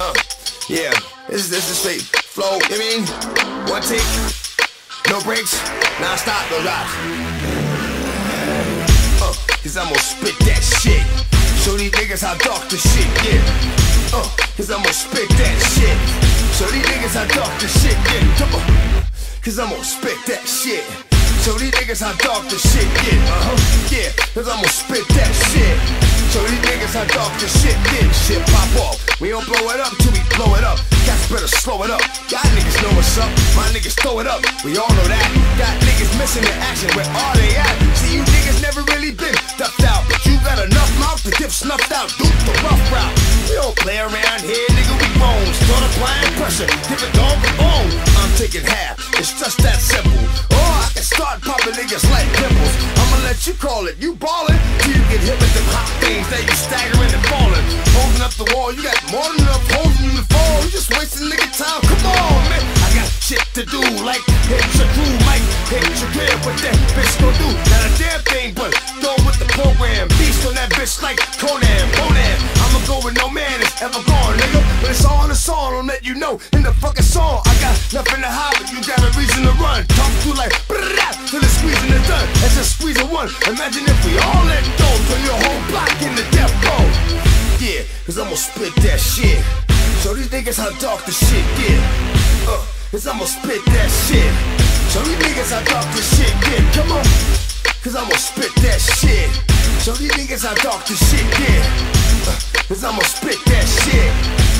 Uh, yeah, this is this is straight flow. You mean one take, no breaks, non-stop, no drops. Uh, cause I'm gonna spit that shit. Show these niggas how dark the shit get. Uh, cause I'm gonna spit that shit. Show these niggas how dark the shit get. Come on. Cause I'm gonna spit that shit. Show these niggas how dark the shit get. Uh huh. Yeah, cause I'm gonna spit that shit. Show these niggas how dark the shit get. Shit. We don't blow it up till we blow it up. Cats better slow it up. Y'all niggas know what's up. My niggas throw it up. We all know that. Got niggas missing the action. Where are they at? See, you niggas never really been stuffed out. But you got enough mouth to dip snuffed out. Do the rough route. We don't play around here, nigga. We bones. Start applying pressure. Give it dog a bone. I'm taking half. It's just that simple. Or I can start popping niggas like pimples. I'ma let you call it. You ballin' Hit your crib. What that bitch gon' do? Not a damn thing, but go with the program. Beast on that bitch like Conan. Conan. I'ma go with no man is ever gone, nigga. But it's all in the song. I'll let you know in the fucking song. I got nothing to hide, but you got a reason to run. Talk to like till it's squeezing the done. That's just squeezing one. Imagine if we all let go, turn your whole block into death row. Yeah, cause I'ma spit that shit. Show these niggas how dark the shit get. Uh, cause I'ma spit that shit. Show niggas how dark the shit get. Come on. Cause I'ma spit that shit. Show these niggas how dark the shit get. Uh, cause I'ma spit that shit.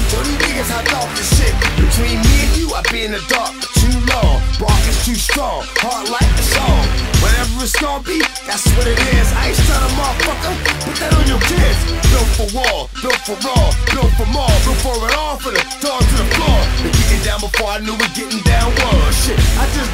Show these niggas how dark the shit. Between me and you, I be in the dark too long. Bark is too strong, hard like a song. Whatever it's gonna be, that's what it is. I ain't trying to motherfucker. Put that on your kids. Built for war, built for raw, built for more, built for it all, for the dog to the floor. Been getting down before I knew it getting down was. Shit, I just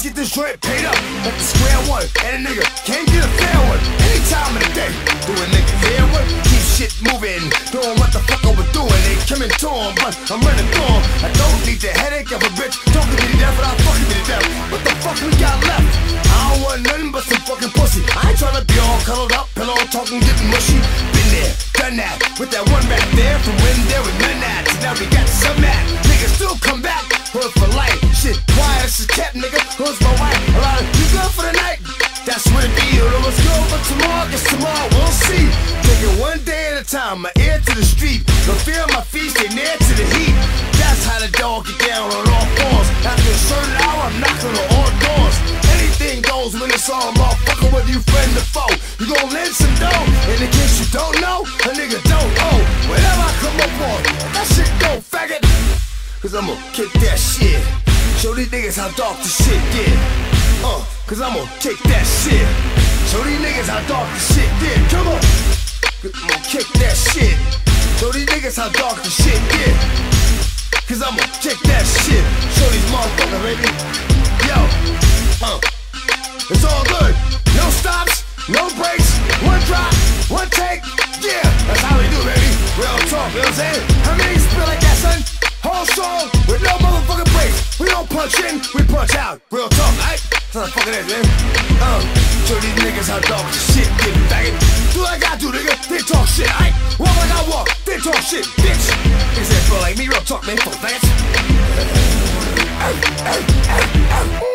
let's get this joint paid up. Square one, and a nigga can't get a fair one. Any time of the day, do a nigga fair one. Keep shit moving, doing what the fuck I was doing. They coming to to 'em, but I'm running through 'em. I don't need the headache of a bitch. Don't give me to death, but I'll fucking me to death. What the fuck we got left? I don't want nothing but some fucking pussy. I ain't tryna be all cuddled up, pillow talking, getting mushy. Been there, done that, with that tomorrow? Guess tomorrow we'll see. Take it one day at a time. My ear to the street. Don't feel my feet stay near to the heat. That's how the dog get down on all fours. After a certain hour, I'm knocking on all doors. Anything goes when it's all motherfucker, whether you friend or foe. You gon' lend some dough. And in case you don't know, a nigga don't owe. Whatever I come up on, that shit go faggot. Cause I'ma kick that shit. Show these niggas how dark the shit get. Uh, cause I'ma kick that shit. Show these niggas how dark the shit get. Come on. Kick that shit. Show these niggas how dark the shit get. Cause I'ma kick that shit. Show these motherfuckers, baby. Yo, uh, it's all good. No stops, no breaks, one drop, one take. Yeah, that's how we do, baby. Real talk, you know what I'm saying? How many spit like that, son? Whole song with no motherfucking breaks. We don't punch in, we punch out. Real talk, right? That's how the fuck it is, man. Uh, show these niggas how the shit get, faggot. Do what I do, nigga. They talk shit, right? Walk like I walk, they talk shit, bitch. Is that feel like me, real talk, man. Ow, ow.